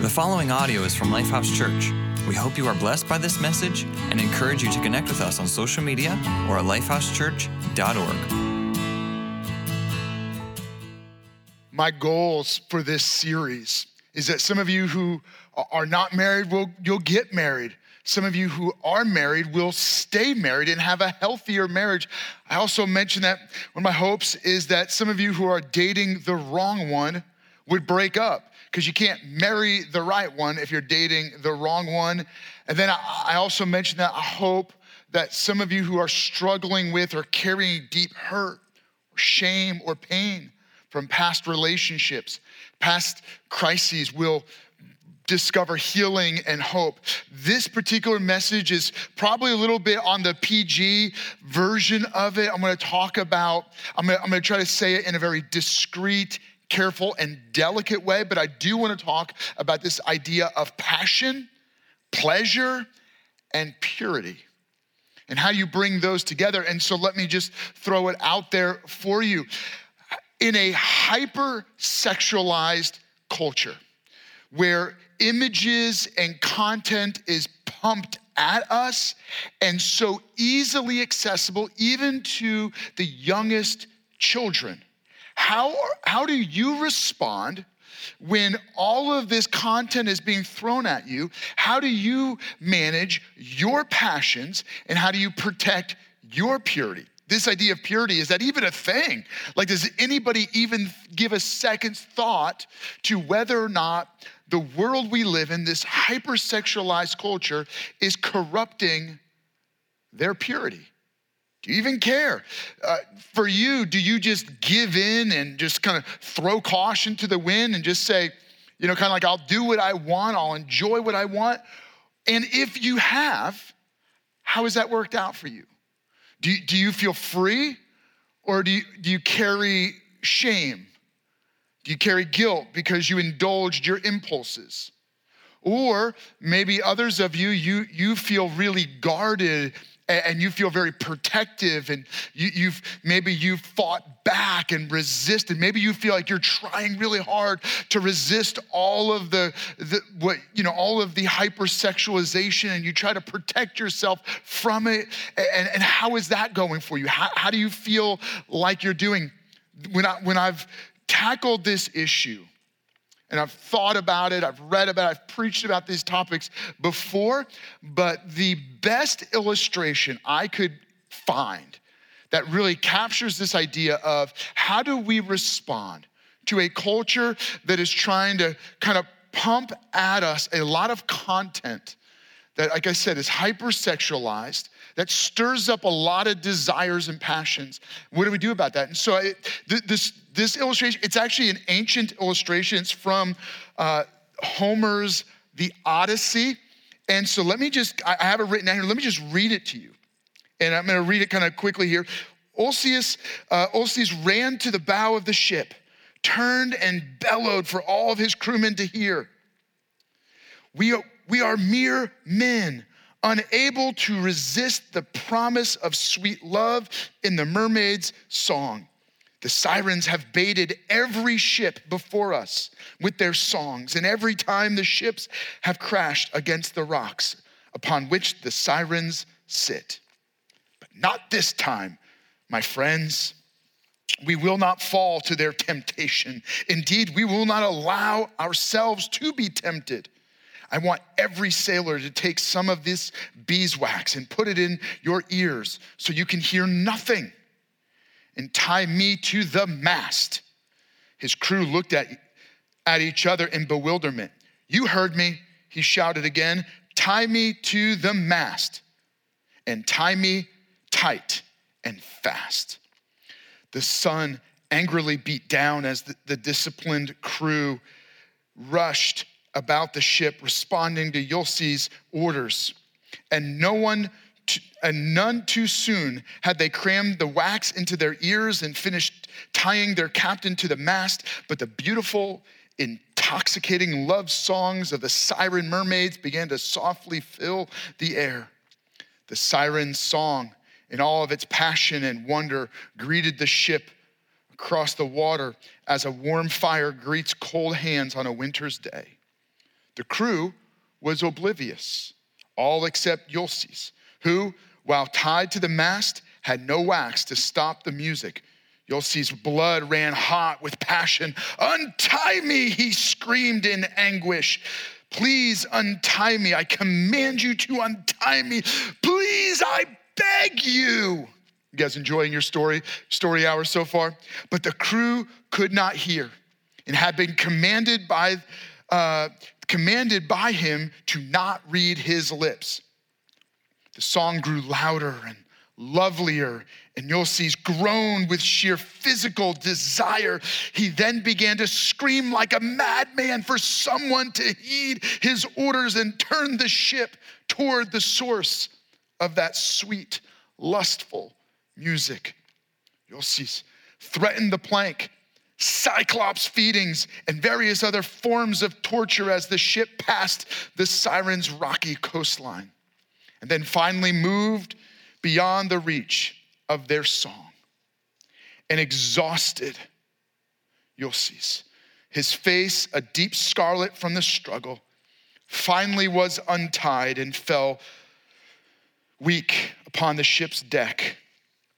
The following audio is from Lifehouse Church. We hope you are blessed by this message and encourage you to connect with us on social media or at lifehousechurch.org. My goals for this series is that some of you who are not married will you'll get married. Some of you who are married will stay married and have a healthier marriage. I also mentioned that one of my hopes is that some of you who are dating the wrong one would break up because you can't marry the right one if you're dating the wrong one. And then I also mentioned that I hope that some of you who are struggling with or carrying deep hurt or shame or pain from past relationships, past crises will discover healing and hope. This particular message is probably a little bit on the PG version of it. I'm gonna talk about, I'm gonna, I'm gonna try to say it in a very discreet, careful, and delicate way, but I do wanna talk about this idea of passion, pleasure, and purity and how you bring those together. And so let me just throw it out there for you. In a hyper sexualized culture where images and content is pumped at us and so easily accessible, even to the youngest children. How, how do you respond when all of this content is being thrown at you? How do you manage your passions and how do you protect your purity? This idea of purity, is that even a thing? Like, does anybody even give a second's thought to whether or not the world we live in, this hypersexualized culture, is corrupting their purity? Do you even care? Uh, for you, do you just give in and just kind of throw caution to the wind and just say, you know, kind of like, I'll do what I want, I'll enjoy what I want? And if you have, how has that worked out for you? Do, do you feel free or do you, do you carry shame? Do you carry guilt because you indulged your impulses? Or maybe others of you, you, you feel really guarded and you feel very protective and you, have maybe you've fought back and resisted. Maybe you feel like you're trying really hard to resist all of the, the what you know all of the hypersexualization and you try to protect yourself from it. And, and how is that going for you? How, how do you feel like you're doing? When, I, when i've tackled this issue and I've thought about it, I've read about it, I've preached about these topics before, but the best illustration I could find that really captures this idea of how do we respond to a culture that is trying to kind of pump at us a lot of content that, like I said, is hypersexualized, that stirs up a lot of desires and passions. What do we do about that? And so, this, this illustration, it's actually an ancient illustration. It's from uh, Homer's The Odyssey. And so, let me just, I have it written down here. Let me just read it to you. And I'm going to read it kind of quickly here. Ulysses, uh, Ulysses ran to the bow of the ship, turned and bellowed for all of his crewmen to hear. We are, we are mere men, unable to resist the promise of sweet love in the mermaid's song. The sirens have baited every ship before us with their songs, and every time the ships have crashed against the rocks upon which the sirens sit. But not this time, my friends. We will not fall to their temptation. Indeed, we will not allow ourselves to be tempted. I want every sailor to take some of this beeswax and put it in your ears so you can hear nothing and tie me to the mast. His crew looked at, at each other in bewilderment. You heard me, he shouted again. Tie me to the mast and tie me tight and fast. The sun angrily beat down as the, the disciplined crew rushed about the ship, responding to Ulysses' orders. And no one, and none too soon had they crammed the wax into their ears and finished tying their captain to the mast, but the beautiful, intoxicating love songs of the siren mermaids began to softly fill the air. The siren's song, in all of its passion and wonder, greeted the ship across the water as a warm fire greets cold hands on a winter's day. The crew was oblivious, all except Ulysses, who, while tied to the mast, had no wax to stop the music. Ulysses' blood ran hot with passion. Untie me, he screamed in anguish. Please untie me. I command you to untie me. Please, I beg you. You guys enjoying your story, story hour so far? But the crew could not hear and had been commanded by, uh, commanded by him to not read his lips. The song grew louder and lovelier, and Ulysses groaned with sheer physical desire. He then began to scream like a madman for someone to heed his orders and turn the ship toward the source of that sweet, lustful music. Ulysses threatened the plank, cyclops feedings, and various other forms of torture as the ship passed the Siren's rocky coastline. And then finally moved beyond the reach of their song. And exhausted, Ulysses, his face a deep scarlet from the struggle, finally was untied and fell weak upon the ship's deck.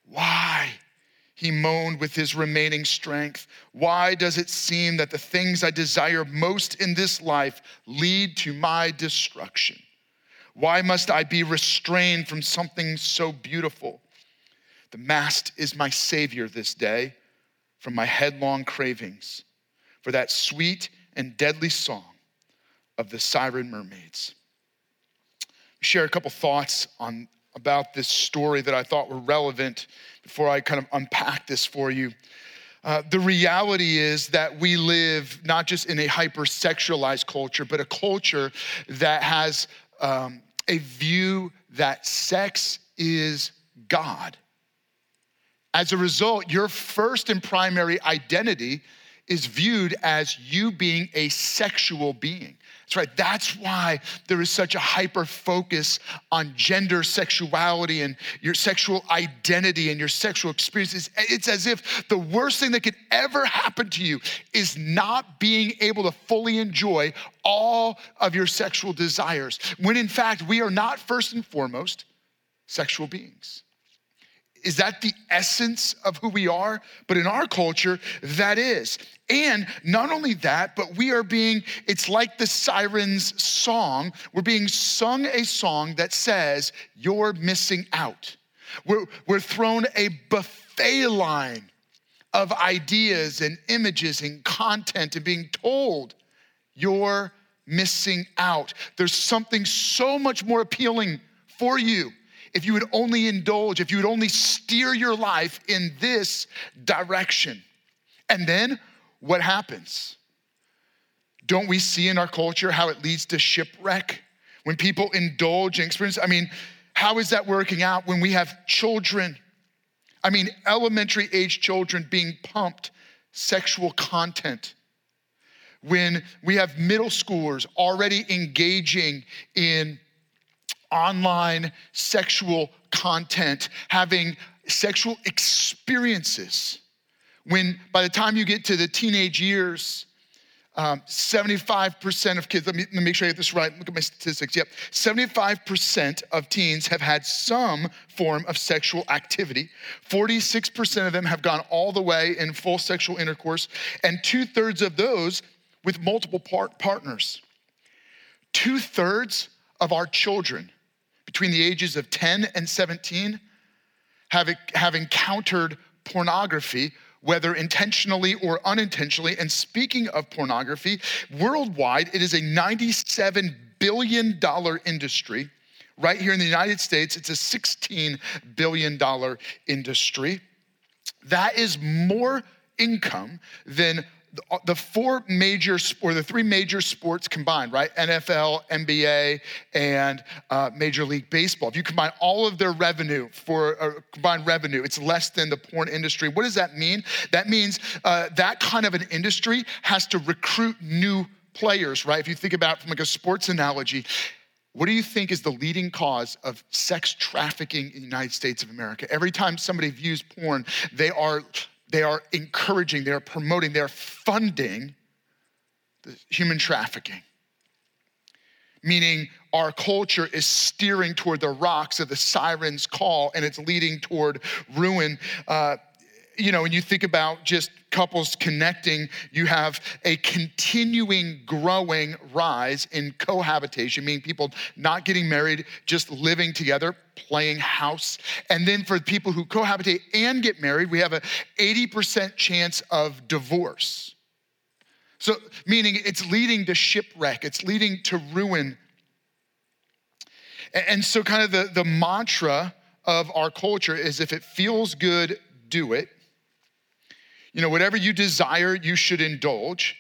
Why? He moaned with his remaining strength. Why does it seem that the things I desire most in this life lead to my destruction? Why must I be restrained from something so beautiful? The mast is my savior this day from my headlong cravings for that sweet and deadly song of the siren mermaids. Share a couple thoughts on about this story that I thought were relevant before I kind of unpack this for you. Uh, the reality is that we live not just in a hypersexualized culture, but a culture that has um, a view that sex is God. As a result, your first and primary identity is viewed as you being a sexual being. That's right. That's why there is such a hyper focus on gender sexuality and your sexual identity and your sexual experiences. It's as if the worst thing that could ever happen to you is not being able to fully enjoy all of your sexual desires, when in fact, we are not first and foremost sexual beings. Is that the essence of who we are? But in our culture, that is. And not only that, but we are being, it's like the Sirens song. We're being sung a song that says, You're missing out. We're, we're thrown a buffet line of ideas and images and content and being told, You're missing out. There's something so much more appealing for you if you would only indulge, if you would only steer your life in this direction. And then what happens? Don't we see in our culture how it leads to shipwreck? When people indulge and experience, I mean, how is that working out when we have children? I mean, elementary age children being pumped sexual content. When we have middle schoolers already engaging in online sexual content, having sexual experiences. When by the time you get to the teenage years, um, 75% of kids, let me, let me make sure I get this right. Look at my statistics. Yep. 75% of teens have had some form of sexual activity. 46% of them have gone all the way in full sexual intercourse, and two thirds of those with multiple part- partners. Two thirds of our children between the ages of 10 and 17 have, have encountered pornography, whether intentionally or unintentionally. And speaking of pornography, worldwide, it is a $97 billion industry. Right here in the United States, it's a $16 billion industry. That is more income than the four major or the three major sports combined, right? NFL, NBA, and uh, Major League Baseball. If you combine all of their revenue for uh, combined revenue, it's less than the porn industry. What does that mean? That means uh, that kind of an industry has to recruit new players, right? If you think about it from like a sports analogy, what do you think is the leading cause of sex trafficking in the United States of America? Every time somebody views porn, they are they are encouraging, they are promoting, they are funding the human trafficking. meaning our culture is steering toward the rocks of the siren's call and it's leading toward ruin. Uh, you know, when you think about just couples connecting, you have a continuing, growing rise in cohabitation, meaning people not getting married, just living together, playing house. And then for people who cohabitate and get married, we have a 80% chance of divorce. So, meaning it's leading to shipwreck, it's leading to ruin. And so, kind of the, the mantra of our culture is if it feels good, do it. You know, whatever you desire, you should indulge.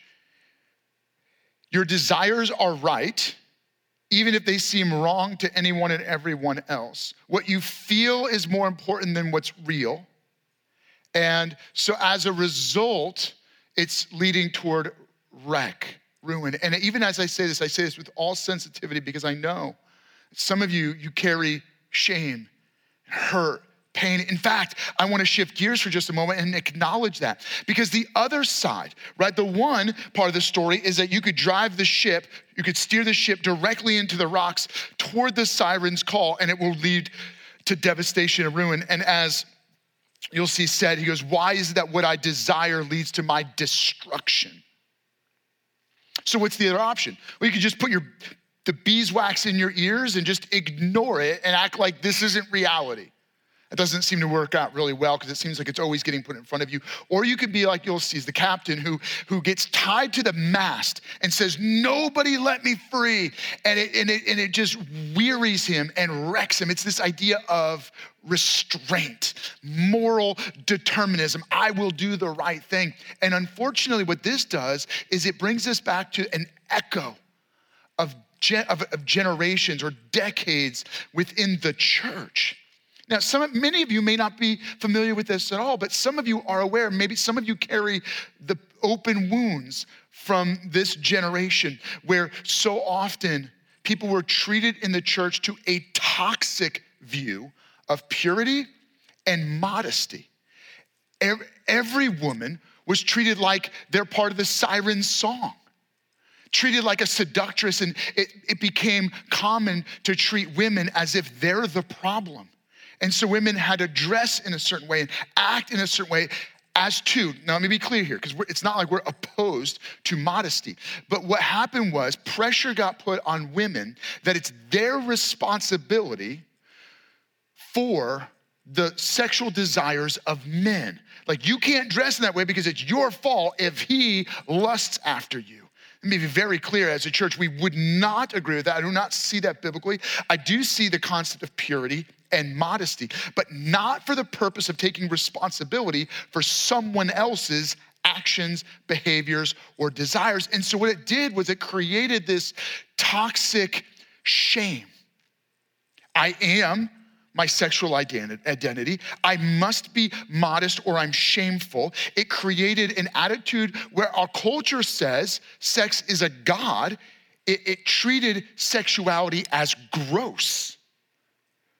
Your desires are right, even if they seem wrong to anyone and everyone else. What you feel is more important than what's real. And so, as a result, it's leading toward wreck, ruin. And even as I say this, I say this with all sensitivity because I know some of you, you carry shame, hurt, pain. In fact, I want to shift gears for just a moment and acknowledge that because the other side, right, the one part of the story is that you could drive the ship, you could steer the ship directly into the rocks toward the siren's call, and it will lead to devastation and ruin. And as Ulysses said, he goes, Why is it that what I desire leads to my destruction? So what's the other option? Well, you could just put your the beeswax in your ears and just ignore it and act like this isn't reality. It doesn't seem to work out really well because it seems like it's always getting put in front of you. Or you could be like Ulysses, the captain who, who gets tied to the mast and says, Nobody let me free. And it, and, it, and it just wearies him and wrecks him. It's this idea of restraint, moral determinism. I will do the right thing. And unfortunately, what this does is it brings us back to an echo of, of, of generations or decades within the church. Now, some, many of you may not be familiar with this at all, but some of you are aware. Maybe some of you carry the open wounds from this generation where so often people were treated in the church to a toxic view of purity and modesty. Every, woman was treated like they're part of the siren song treated like a seductress, and it, it, became common to treat women as if they're the problem. And so women had to dress in a certain way and act in a certain way as to, Now, let me be clear here, because it's not like we're opposed to modesty. But what happened was pressure got put on women that it's their responsibility for the sexual desires of men. Like you can't dress in that way because it's your fault if he lusts after you. Let me be very clear as a church, we would not agree with that. I do not see that biblically. I do see the concept of purity and modesty, but not for the purpose of taking responsibility for someone else's actions, behaviors, or desires. And so, what it did was it created this toxic shame. I am my sexual identity. I must be modest or I'm shameful. It created an attitude where our culture says sex is a God. It, it treated sexuality as gross,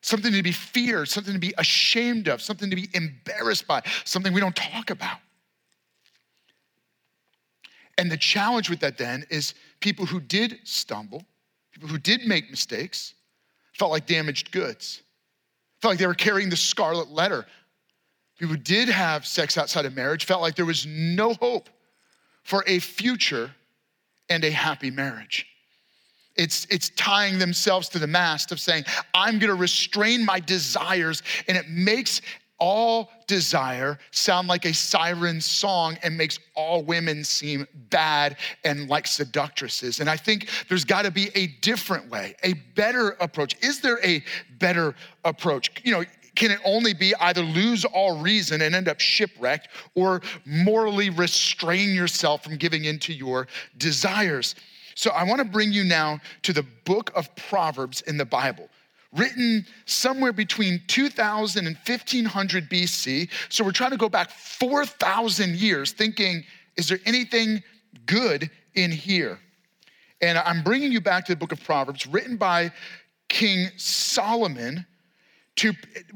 something to be feared, something to be ashamed of, something to be embarrassed by, something we don't talk about. And the challenge with that then is people who did stumble, people who did make mistakes, felt like damaged goods felt like they were carrying the scarlet letter. People who did have sex outside of marriage felt like there was no hope for a future and a happy marriage. It's, it's tying themselves to the mast of saying, I'm gonna restrain my desires, and it makes all desire sound like a siren song and makes all women seem bad and like seductresses. And I think there's got to be a different way, a better approach. Is there a better approach? You know, can it only be either lose all reason and end up shipwrecked or morally restrain yourself from giving into your desires? So I want to bring you now to the book of Proverbs in the Bible written somewhere between 2000 and 1500 BC. So we're trying to go back 4,000 years thinking, is there anything good in here? And I'm bringing you back to the book of Proverbs, written by King Solomon. To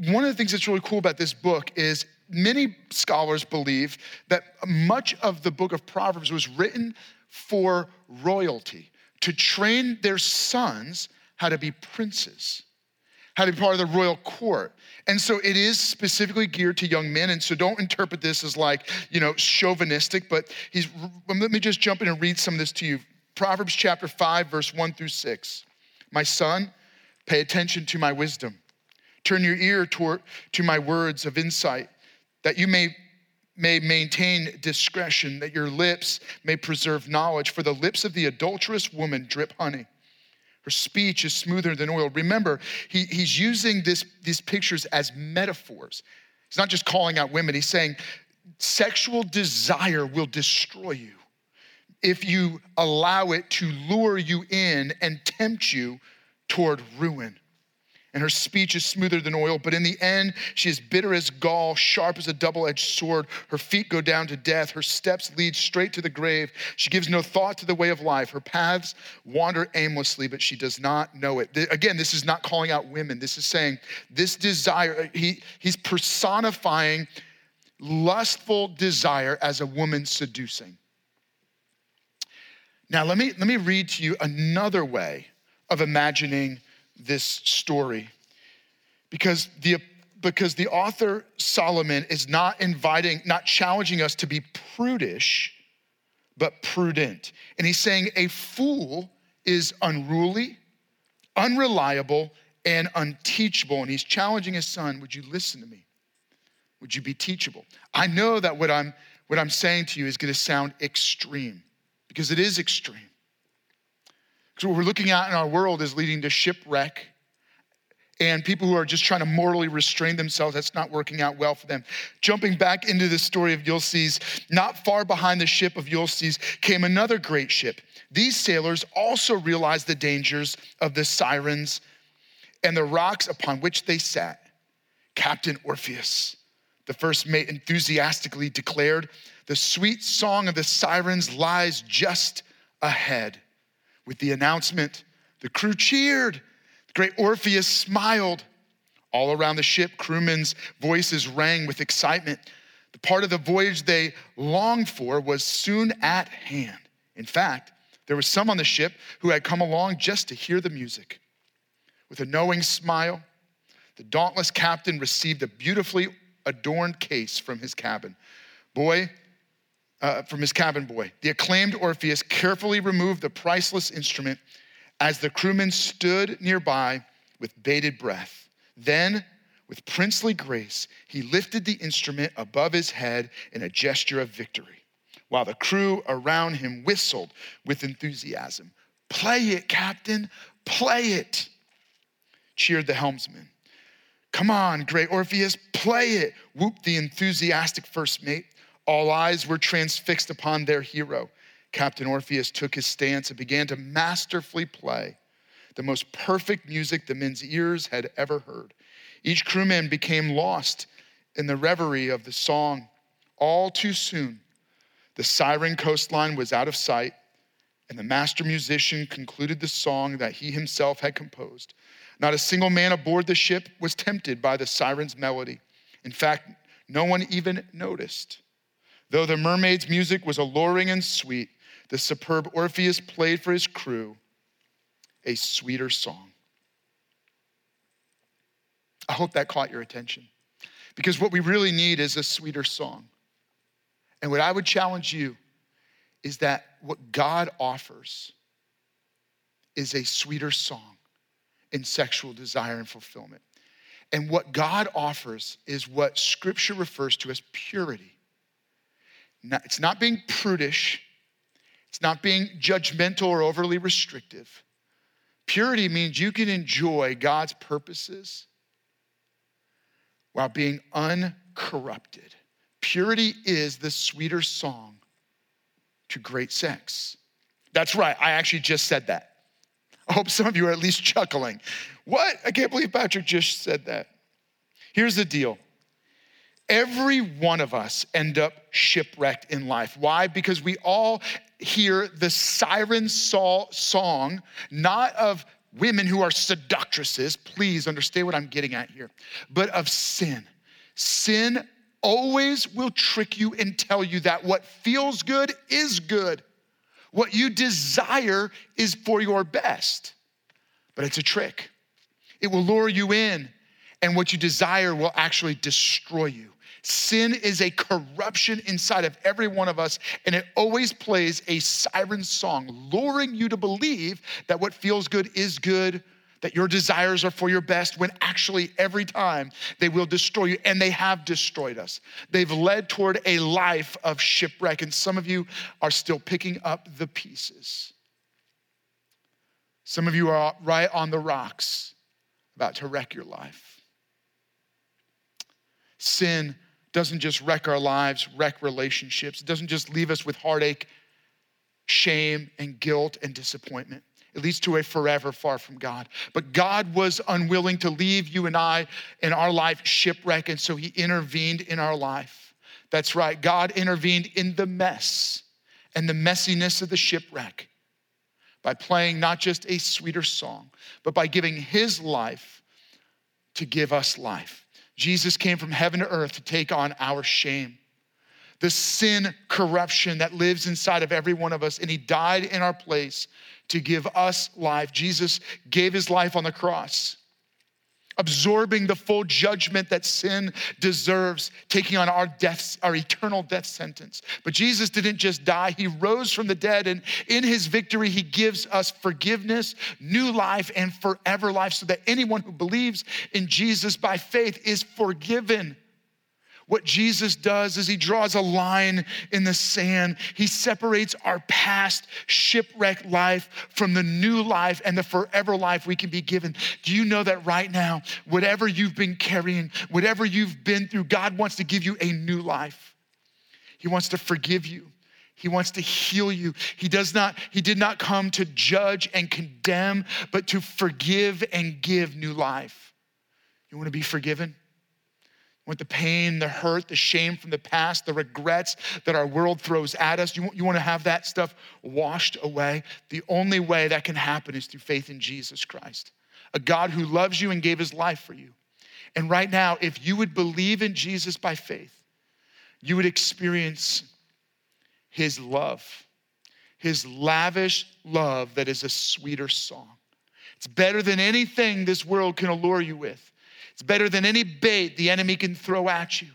one of the things that's really cool about this book is many scholars believe that much of the book of Proverbs was written for royalty to train their sons how to be princes, how to be part of the royal court. And so it is specifically geared to young men. And so don't interpret this as like, you know, chauvinistic, but he's, um, let me just jump in and read some of this to you. Proverbs chapter 5, verse 1 through 6. My son, pay attention to my wisdom. Turn your ear toward, to my words of insight, that you may may maintain discretion, that your lips may preserve knowledge. For the lips of the adulterous woman drip honey. Her speech is smoother than oil. Remember, he, he's using this, these pictures as metaphors. He's not just calling out women, he's saying sexual desire will destroy you if you allow it to lure you in and tempt you toward ruin and her speech is smoother than oil, but in the end, she is bitter as gall, sharp as a double edged sword. Her feet go down to death, her steps lead straight to the grave. She gives no thought to the way of life. Her paths wander aimlessly, but she does not know it. Again, this is not calling out women. This is saying this desire, uh, he, he's personifying lustful desire as a woman seducing. Now, let me, let me read to you another way of imagining this story because the because the author Solomon is not inviting, not challenging us to be prudish, but prudent. And he's saying a fool is unruly, unreliable, and unteachable. And he's challenging his son, would you listen to me? Would you be teachable? I know that what I'm what I'm saying to you is going to sound extreme because it is extreme. Because what we're looking at in our world is leading to shipwreck and people who are just trying to morally restrain themselves, that's not working out well for them. Jumping back into the story of Ulysses, not far behind the ship of Ulysses came another great ship. These sailors also realized the dangers of the sirens and the rocks upon which they sat. Captain Orpheus, the first mate, enthusiastically declared, The sweet song of the sirens lies just ahead. With the announcement, the crew cheered. The great Orpheus smiled. All around the ship, crewmen's voices rang with excitement. The part of the voyage they longed for was soon at hand. In fact, there were some on the ship who had come along just to hear the music. With a knowing smile, the dauntless captain received a beautifully adorned case from his cabin. Boy, uh, from his cabin boy. The acclaimed Orpheus carefully removed the priceless instrument as the crewmen stood nearby with bated breath. Then, with princely grace, he lifted the instrument above his head in a gesture of victory, while the crew around him whistled with enthusiasm. Play it, Captain, play it, cheered the helmsman. Come on, great Orpheus, play it, whooped the enthusiastic first mate. All eyes were transfixed upon their hero. Captain Orpheus took his stance and began to masterfully play the most perfect music the men's ears had ever heard. Each crewman became lost in the reverie of the song. All too soon, the siren coastline was out of sight, and the master musician concluded the song that he himself had composed. Not a single man aboard the ship was tempted by the siren's melody. In fact, no one even noticed. Though the mermaid's music was alluring and sweet, the superb Orpheus played for his crew a sweeter song. I hope that caught your attention because what we really need is a sweeter song. And what I would challenge you is that what God offers is a sweeter song in sexual desire and fulfillment. And what God offers is what scripture refers to as purity. It's not being prudish, it's not being judgmental or overly restrictive. Purity means you can enjoy God's purposes while being uncorrupted. Purity is the sweeter song to great sex. That's right, I actually just said that. I hope some of you are at least chuckling. What? I can't believe Patrick just said that. Here's the deal Every one of us end up shipwrecked in life. Why? Because we all hear the siren song, not of women who are seductresses. Please understand what I'm getting at here, but of sin. Sin always will trick you and tell you that what feels good is good. What you desire is for your best, but it's a trick. It will lure you in, and what you desire will actually destroy you. Sin is a corruption inside of every one of us, and it always plays a siren song, luring you to believe that what feels good is good, that your desires are for your best, when actually every time they will destroy you, and they have destroyed us. They've led toward a life of shipwreck, and some of you are still picking up the pieces. Some of you are right on the rocks, about to wreck your life. Sin doesn't just wreck our lives, wreck relationships. It doesn't just leave us with heartache, shame, and guilt and disappointment. It leads to a forever far from God. But God was unwilling to leave you and I in our life shipwreck, and so He intervened in our life. That's right, God intervened in the mess and the messiness of the shipwreck by playing not just a sweeter song, but by giving His life to give us life. Jesus came from heaven to earth to take on our shame, the sin corruption that lives inside of every one of us. And he died in our place to give us life. Jesus gave his life on the cross absorbing the full judgment that sin deserves, taking on our deaths, our eternal death sentence. But Jesus didn't just die, he rose from the dead, and in his victory, he gives us forgiveness, new life, and forever life, so that anyone who believes in Jesus by faith is forgiven. What Jesus does is he draws a line in the sand. He separates our past shipwrecked life from the new life and the forever life we can be given. Do you know that right now, whatever you've been carrying, whatever you've been through, God wants to give you a new life. He wants to forgive you. He wants to heal you. He does not he did not come to judge and condemn, but to forgive and give new life. You want to be forgiven? Want the pain, the hurt, the shame from the past, the regrets that our world throws at us. You, you want to have that stuff washed away. The only way that can happen is through faith in Jesus Christ, a God who loves you and gave his life for you. And right now, if you would believe in Jesus by faith, you would experience his love, his lavish love that is a sweeter song. It's better than anything this world can allure you with. It's better than any bait the enemy can throw at you.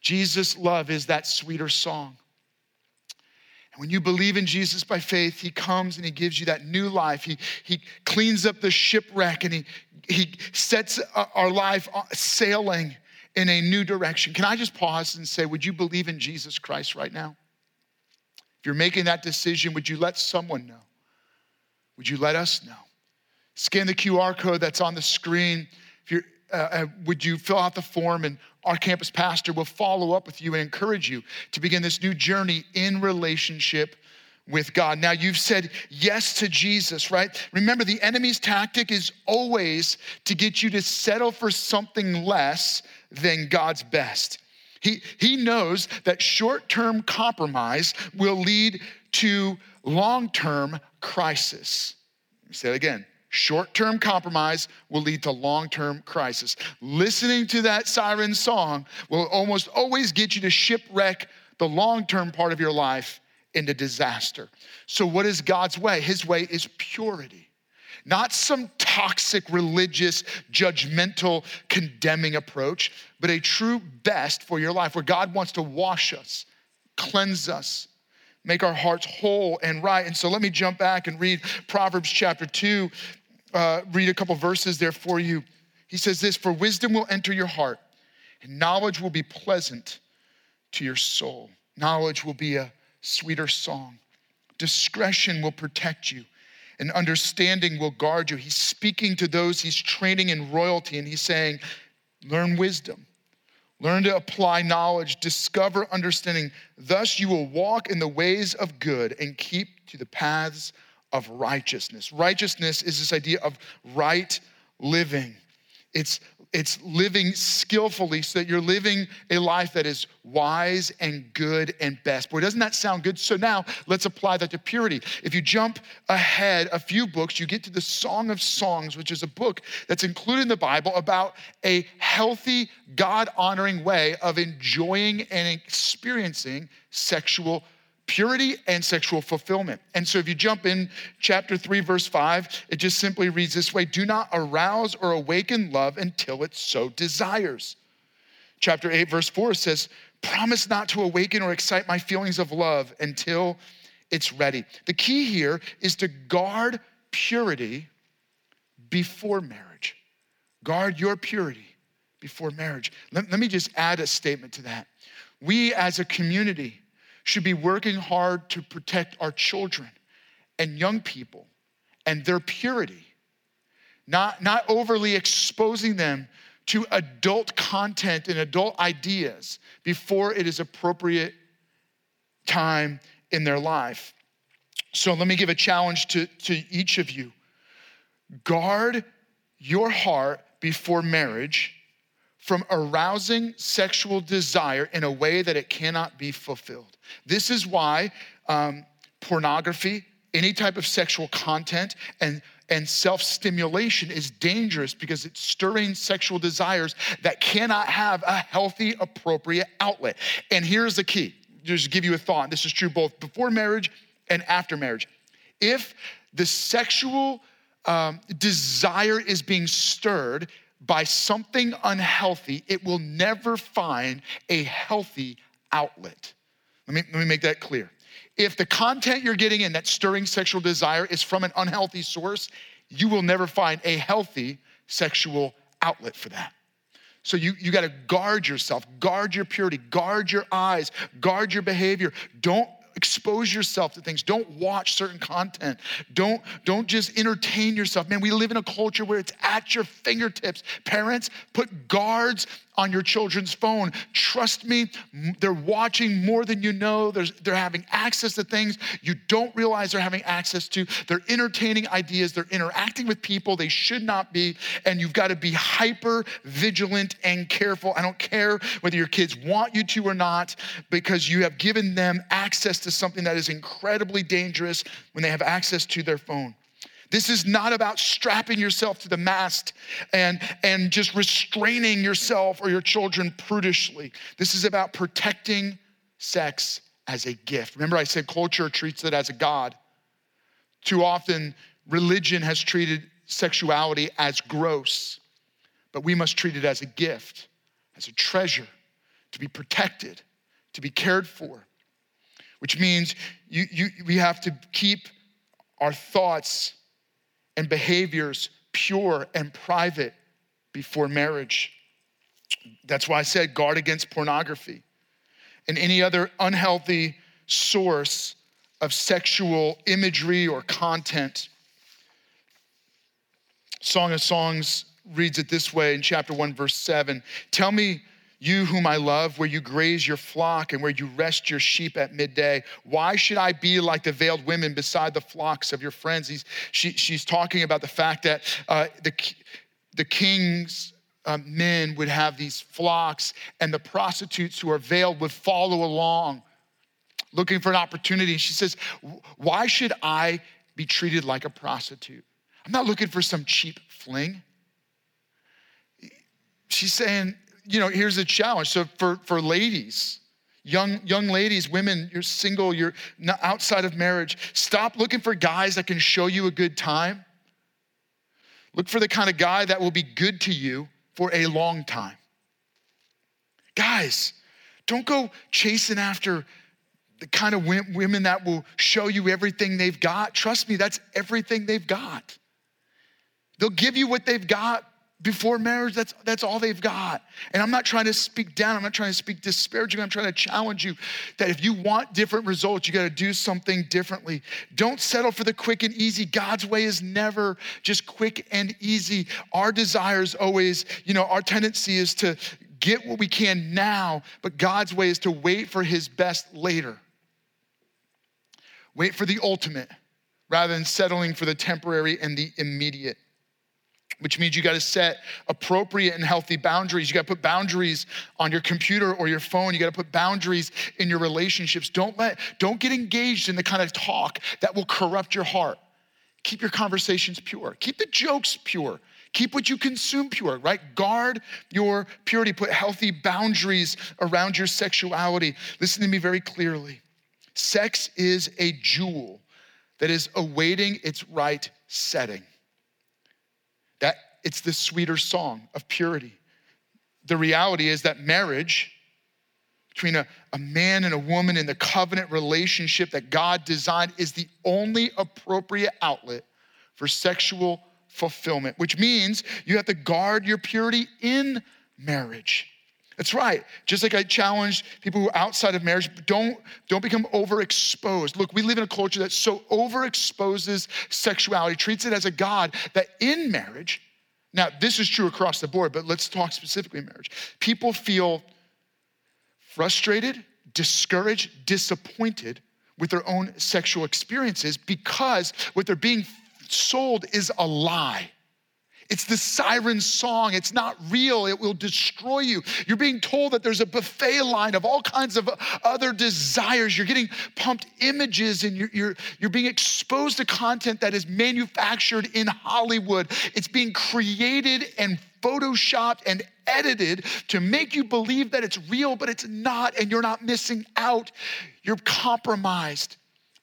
Jesus' love is that sweeter song. And when you believe in Jesus by faith, he comes and he gives you that new life. He, he cleans up the shipwreck and he, he sets our life sailing in a new direction. Can I just pause and say, would you believe in Jesus Christ right now? If you're making that decision, would you let someone know? Would you let us know? Scan the QR code that's on the screen. If you're uh, uh, would you fill out the form and our campus pastor will follow up with you and encourage you to begin this new journey in relationship with God. Now, you've said yes to Jesus, right? Remember, the enemy's tactic is always to get you to settle for something less than God's best. He, he knows that short term compromise will lead to long term crisis. Let me say it again Short term compromise will lead to long term crisis. Listening to that siren song will almost always get you to shipwreck the long term part of your life into disaster. So, what is God's way? His way is purity, not some toxic, religious, judgmental, condemning approach, but a true best for your life where God wants to wash us, cleanse us, make our hearts whole and right. And so let me jump back and read Proverbs chapter 2, uh, read a couple verses there for you. He says this For wisdom will enter your heart, and knowledge will be pleasant to your soul. Knowledge will be a sweeter song. Discretion will protect you, and understanding will guard you. He's speaking to those he's training in royalty, and he's saying, Learn wisdom. Learn to apply knowledge, discover understanding. Thus, you will walk in the ways of good and keep to the paths of righteousness. Righteousness is this idea of right living. It's, it's living skillfully so that you're living a life that is wise and good and best. Boy, doesn't that sound good? So now let's apply that to purity. If you jump ahead a few books, you get to the Song of Songs, which is a book that's included in the Bible about a healthy, God honoring way of enjoying and experiencing sexual purity and sexual fulfillment. And so if you jump in chapter 3 verse 5, it just simply reads this way, do not arouse or awaken love until it so desires. Chapter 8 verse 4 says, promise not to awaken or excite my feelings of love until it's ready. The key here is to guard purity before marriage. Guard your purity before marriage. Let, let me just add a statement to that. We as a community should be working hard to protect our children and young people and their purity, not, not overly exposing them to adult content and adult ideas before it is appropriate time in their life. So let me give a challenge to, to each of you. Guard your heart before marriage from arousing sexual desire in a way that it cannot be fulfilled. This is why um, pornography, any type of sexual content, and and self stimulation is dangerous because it's stirring sexual desires that cannot have a healthy, appropriate outlet. And here's the key just give you a thought. This is true both before marriage and after marriage. If the sexual um, desire is being stirred by something unhealthy, it will never find a healthy outlet. Let me, let me make that clear. If the content you're getting in that stirring sexual desire is from an unhealthy source, you will never find a healthy sexual outlet for that. So you, you got to guard yourself, guard your purity, guard your eyes, guard your behavior. Don't expose yourself to things. Don't watch certain content. Don't don't just entertain yourself. Man we live in a culture where it's at your fingertips. Parents put guards on your children's phone. Trust me, they're watching more than you know. They're, they're having access to things you don't realize they're having access to. They're entertaining ideas. They're interacting with people they should not be. And you've got to be hyper vigilant and careful. I don't care whether your kids want you to or not, because you have given them access to something that is incredibly dangerous when they have access to their phone. This is not about strapping yourself to the mast and, and just restraining yourself or your children prudishly. This is about protecting sex as a gift. Remember, I said culture treats it as a God. Too often, religion has treated sexuality as gross, but we must treat it as a gift, as a treasure, to be protected, to be cared for, which means you, you, we have to keep our thoughts and behaviors pure and private before marriage. That's why I said guard against pornography and any other unhealthy source of sexual imagery or content. Song of Songs reads it this way in chapter 1, verse 7 Tell me you whom I love, where you graze your flock and where you rest your sheep at midday. Why should I be like the veiled women beside the flocks of your friends? He's, she, she's talking about the fact that uh, the, the king's uh, men would have these flocks, and the prostitutes who are veiled would follow along looking for an opportunity. She says, Why should I be treated like a prostitute? I'm not looking for some cheap fling. She's saying, you know, here's a challenge. So for, for ladies, young, young ladies, women, you're single, you're outside of marriage, stop looking for guys that can show you a good time. Look for the kind of guy that will be good to you for a long time. Guys, don't go chasing after the kind of women that will show you everything they've got. Trust me, that's everything they've got. They'll give you what they've got, before marriage, that's, that's all they've got. And I'm not trying to speak down, I'm not trying to speak disparaging, I'm trying to challenge you that if you want different results, you got to do something differently. Don't settle for the quick and easy. God's way is never just quick and easy. Our desire is always, you know, our tendency is to get what we can now, but God's way is to wait for his best later. Wait for the ultimate rather than settling for the temporary and the immediate which means you got to set appropriate and healthy boundaries. You got to put boundaries on your computer or your phone. You got to put boundaries in your relationships. Don't let don't get engaged in the kind of talk that will corrupt your heart. Keep your conversations pure. Keep the jokes pure. Keep what you consume pure, right? Guard your purity. Put healthy boundaries around your sexuality. Listen to me very clearly. Sex is a jewel that is awaiting its right setting. It's the sweeter song of purity. The reality is that marriage between a, a man and a woman in the covenant relationship that God designed is the only appropriate outlet for sexual fulfillment, which means you have to guard your purity in marriage. That's right. Just like I challenged people who are outside of marriage, don't, don't become overexposed. Look, we live in a culture that so overexposes sexuality, treats it as a God that in marriage, now this is true across the board, but let's talk specifically marriage. People feel frustrated, discouraged, disappointed with their own sexual experiences because what they're being sold is a lie. It's the siren song. It's not real. It will destroy you. You're being told that there's a buffet line of all kinds of other desires. You're getting pumped images and you're, you're, you're being exposed to content that is manufactured in Hollywood. It's being created and photoshopped and edited to make you believe that it's real, but it's not, and you're not missing out. You're compromised.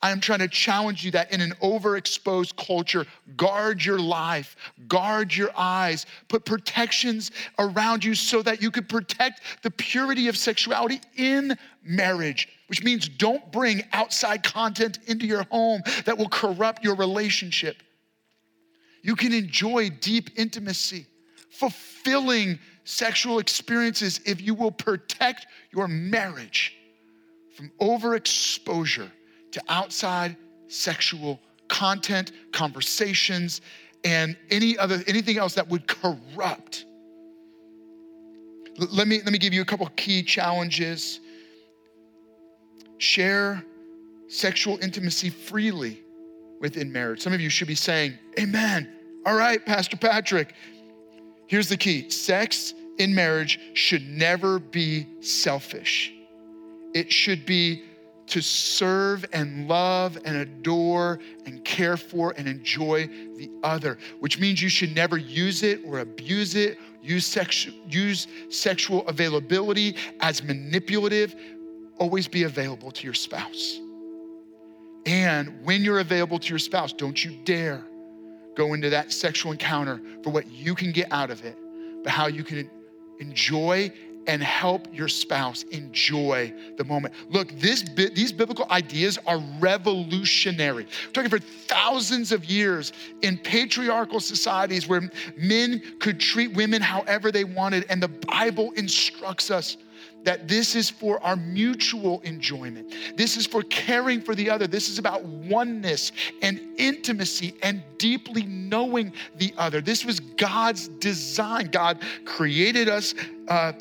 I am trying to challenge you that in an overexposed culture, guard your life, guard your eyes, put protections around you so that you could protect the purity of sexuality in marriage, which means don't bring outside content into your home that will corrupt your relationship. You can enjoy deep intimacy, fulfilling sexual experiences if you will protect your marriage from overexposure to outside sexual content, conversations, and any other anything else that would corrupt. L- let me let me give you a couple key challenges. Share sexual intimacy freely within marriage. Some of you should be saying, "Amen." All right, Pastor Patrick. Here's the key. Sex in marriage should never be selfish. It should be to serve and love and adore and care for and enjoy the other, which means you should never use it or abuse it, use, sexu- use sexual availability as manipulative. Always be available to your spouse. And when you're available to your spouse, don't you dare go into that sexual encounter for what you can get out of it, but how you can enjoy and help your spouse enjoy the moment. Look, this, these biblical ideas are revolutionary. We're talking for thousands of years in patriarchal societies where men could treat women however they wanted, and the Bible instructs us that this is for our mutual enjoyment. This is for caring for the other. This is about oneness and intimacy and deeply knowing the other. This was God's design. God created us. Uh,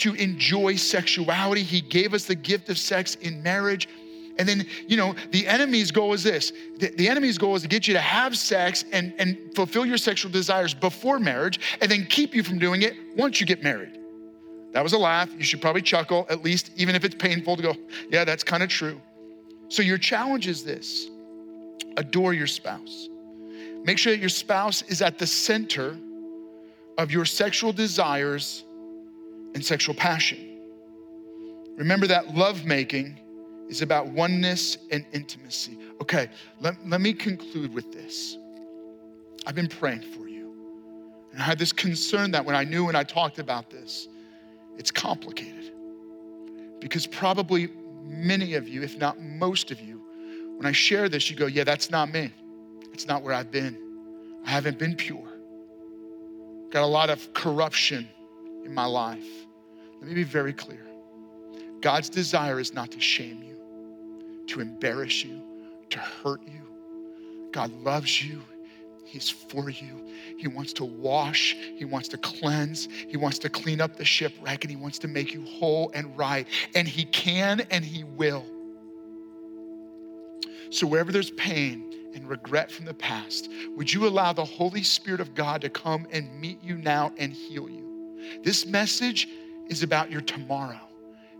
to enjoy sexuality. He gave us the gift of sex in marriage. And then, you know, the enemy's goal is this the, the, enemy's goal is to get you to have sex and, and fulfill your sexual desires before marriage and then keep you from doing it once you get married. That was a laugh. You should probably chuckle, at least, even if it's painful to go, yeah, that's kind of true. So, your challenge is this adore your spouse. Make sure that your spouse is at the center of your sexual desires and sexual passion. Remember that lovemaking is about oneness and intimacy. Okay, let, let me conclude with this. I've been praying for you. And I had this concern that when I knew and I talked about this, it's complicated. Because probably many of you, if not most of you, when I share this, you go, yeah, that's not me. It's not where I've been. I haven't been pure. Got a lot of corruption in my life. Let me be very clear. God's desire is not to shame you, to embarrass you, to hurt you. God loves you. He's for you. He wants to wash. He wants to cleanse. He wants to clean up the shipwreck and he wants to make you whole and right. And he can and he will. So, wherever there's pain and regret from the past, would you allow the Holy Spirit of God to come and meet you now and heal you? This message is about your tomorrow,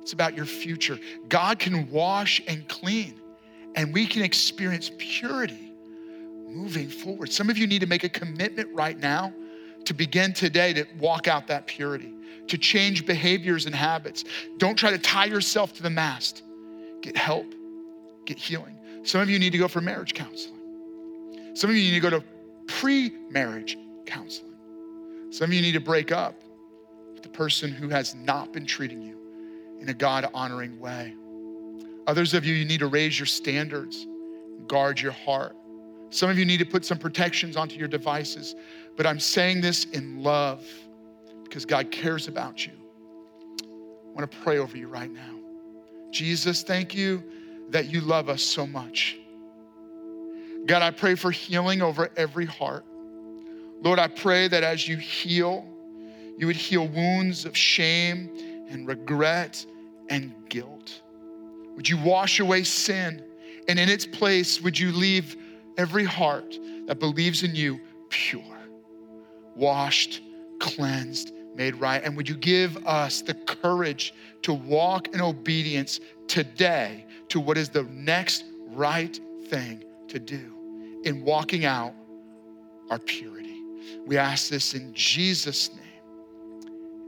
it's about your future. God can wash and clean, and we can experience purity moving forward. Some of you need to make a commitment right now to begin today to walk out that purity, to change behaviors and habits. Don't try to tie yourself to the mast. Get help get healing. Some of you need to go for marriage counseling. Some of you need to go to pre marriage counseling. Some of you need to break up the person who has not been treating you in a God honoring way. Others of you, you need to raise your standards, guard your heart. Some of you need to put some protections onto your devices, but I'm saying this in love because God cares about you. I want to pray over you right now. Jesus, thank you that you love us so much. God, I pray for healing over every heart. Lord, I pray that as you heal, you would heal wounds of shame and regret and guilt. Would you wash away sin? And in its place, would you leave every heart that believes in you pure, washed, cleansed, made right? And would you give us the courage to walk in obedience today to what is the next right thing to do in walking out our purity? We ask this in Jesus' name.